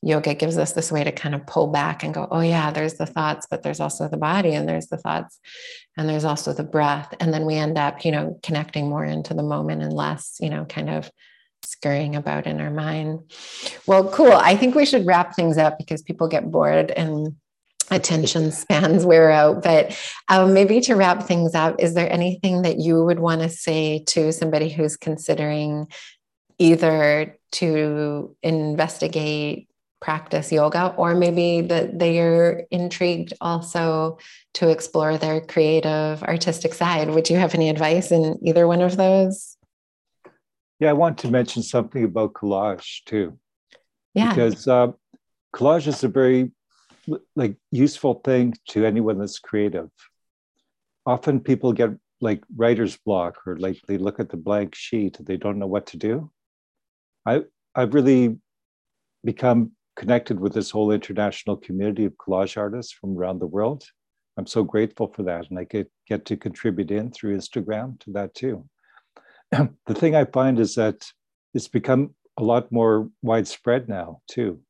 yoga gives us this way to kind of pull back and go, oh, yeah, there's the thoughts, but there's also the body and there's the thoughts and there's also the breath. And then we end up, you know, connecting more into the moment and less, you know, kind of scurrying about in our mind. Well, cool. I think we should wrap things up because people get bored and attention spans wear out. But um, maybe to wrap things up, is there anything that you would want to say to somebody who's considering either to investigate practice yoga, or maybe that they are intrigued also to explore their creative artistic side. Would you have any advice in either one of those? Yeah, I want to mention something about collage too. Yeah. Because uh, collage is a very like useful thing to anyone that's creative. Often people get like writer's block or like they look at the blank sheet they don't know what to do. I I've really become connected with this whole international community of collage artists from around the world. I'm so grateful for that. And I get, get to contribute in through Instagram to that too. the thing I find is that it's become a lot more widespread now too,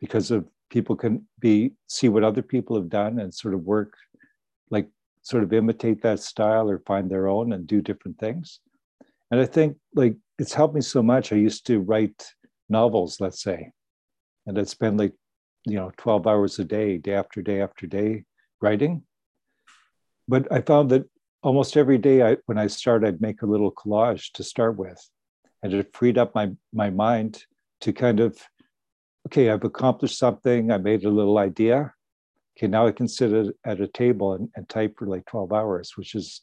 because of people can be see what other people have done and sort of work like sort of imitate that style or find their own and do different things. And I think like it's helped me so much. I used to write novels, let's say, and I'd spend like, you know, 12 hours a day, day after day after day writing. But I found that almost every day I, when I start, I'd make a little collage to start with. And it freed up my, my mind to kind of, okay, I've accomplished something. I made a little idea. Okay, now I can sit at, a table and, and type for like 12 hours, which is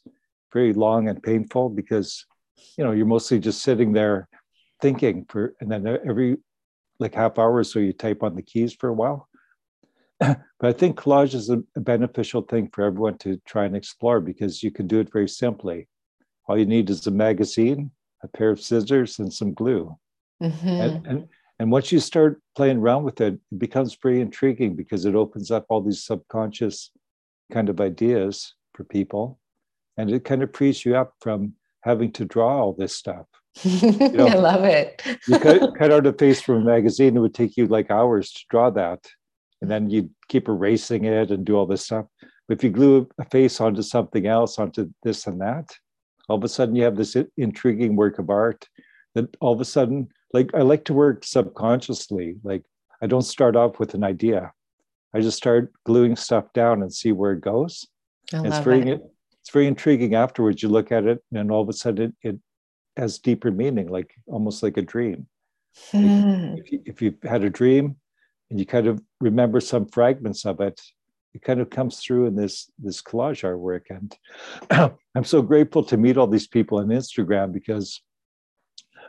very long and painful because, you know, you're mostly just sitting there thinking for, and then every like half hour or so you type on the keys for a while. but I think collage is a, a beneficial thing for everyone to try and explore because you can do it very simply. All you need is a magazine, a pair of scissors, and some glue. Mm-hmm. And, and, and once you start playing around with it, it becomes pretty intriguing because it opens up all these subconscious kind of ideas for people. And it kind of frees you up from having to draw all this stuff. You know, I love it. you cut, cut out a face from a magazine, it would take you like hours to draw that. And then you'd keep erasing it and do all this stuff. But if you glue a face onto something else, onto this and that, all of a sudden you have this intriguing work of art that all of a sudden, like I like to work subconsciously. Like I don't start off with an idea. I just start gluing stuff down and see where it goes. I it's very it. it's very intriguing afterwards. You look at it and all of a sudden it, it has deeper meaning, like almost like a dream. Like Hmm. if, you, if you've had a dream and you kind of remember some fragments of it, it kind of comes through in this this collage artwork. And I'm so grateful to meet all these people on Instagram because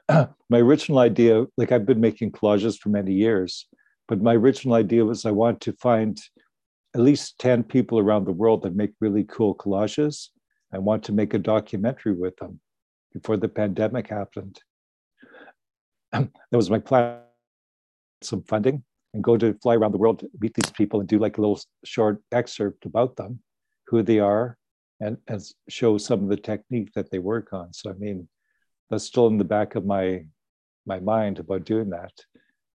my original idea, like I've been making collages for many years, but my original idea was I want to find at least 10 people around the world that make really cool collages. I want to make a documentary with them before the pandemic happened. that was my plan. Some funding and go to fly around the world, to meet these people, and do like a little short excerpt about them, who they are, and, and show some of the technique that they work on. So I mean, that's still in the back of my my mind about doing that.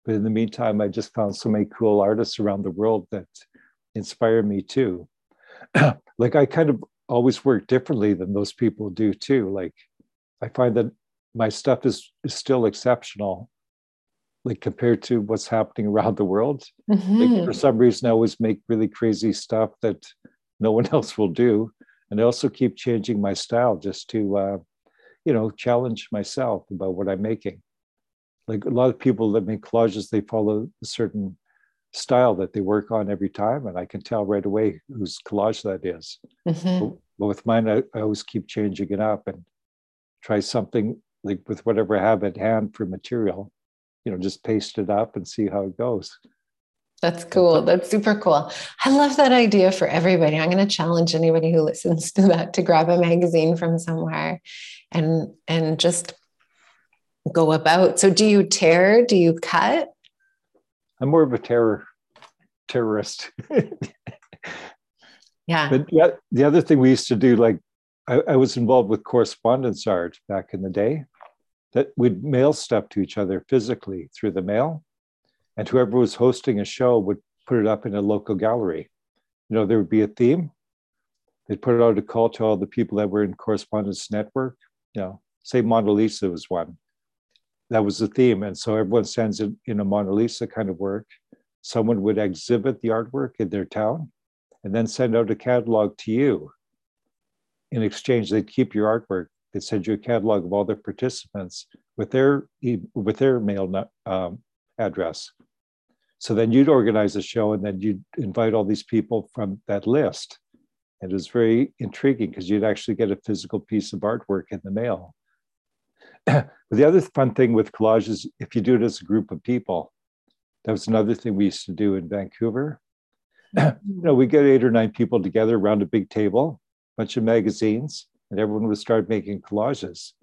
But in the meantime, I just found so many cool artists around the world that inspire me too. like I kind of always work differently than those people do too. Like I find that my stuff is, is still exceptional, like compared to what's happening around the world. Mhm. Like for some reason, I always make really crazy stuff that no one else will do, and I also keep changing my style just to uh, you know, challenge myself about what I'm making. Like a lot of people that make collages, they follow a certain style that they work on every time, and I can tell right away whose collage that is. Mm-hmm. But, but, with mine, I, I always keep changing it up and try something like with whatever I have at hand for material, you know, just paste it up and see how it goes. That's cool. That's super cool. I love that idea for everybody. I'm going to challenge anybody who listens to that to grab a magazine from somewhere and and just go about. So do you tear? Do you cut? I'm more of a terror terrorist. yeah. But yeah, the other thing we used to do, like I, I was involved with correspondence art back in the day, that we'd mail stuff to each other physically through the mail and whoever was hosting a show would put it up in a local gallery. You know, there would be a theme. They'd put out a call to all the people that were in Correspondence Network. You know, say Mona Lisa was one. That was the theme. And so everyone sends in, in a Mona Lisa kind of work. Someone would exhibit the artwork in their town and then send out a catalog to you. In exchange, they'd keep your artwork. They'd send you a catalog of all their participants with their with their mail um, address. So then you'd organize a show and then you'd invite all these people from that list. And it was very intriguing because you'd actually get a physical piece of artwork in the mail. the other fun thing with collages, if you do it as a group of people, that was another thing we used to do in Vancouver. you know, we get eight or nine people together around a big table, bunch of magazines, and everyone would start making collages.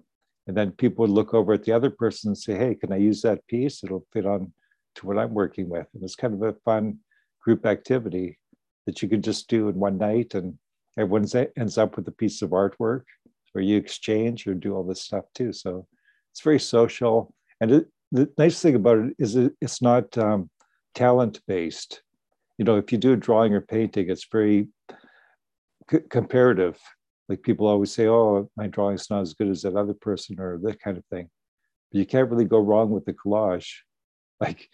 And then people would look over at the other person and say, hey, can I use that piece? It'll fit on to what I'm working with. And it's kind of a fun group activity that you could just do in one night and everyone ends up with a piece of artwork where you exchange or do all this stuff too. So it's very social. And it, the nice thing about it is it, it's not um, talent based. You know, if you do a drawing or painting, it's very c- comparative like people always say, oh, my drawing's not as good as that other person or that kind of thing. But you can't really go wrong with the collage. Like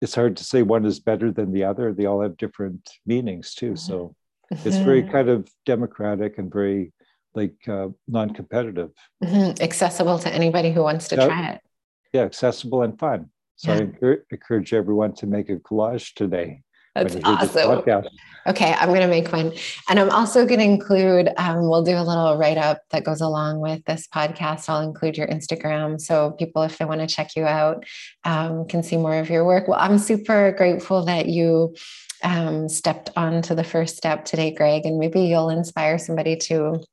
it's hard to say one is better than the other. They all have different meanings too. So mm-hmm. it's very kind of democratic and very like uh, non-competitive. Mm-hmm. Accessible to anybody who wants to yeah, try it. Yeah, accessible and fun. So yeah. I encourage, encourage everyone to make a collage today. That's awesome. Okay, I'm going to make one. And I'm also going to include, um, we'll do a little write up that goes along with this podcast. I'll include your Instagram. So people, if they want to check you out, um, can see more of your work. Well, I'm super grateful that you um, stepped on to the first step today, Greg, and maybe you'll inspire somebody to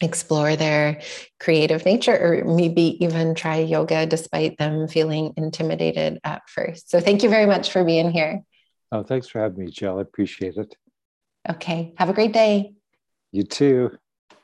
explore their creative nature or maybe even try yoga despite them feeling intimidated at first. So thank you very much for being here. Oh, thanks for having me, Jill. I appreciate it. Okay. Have a great day. You too.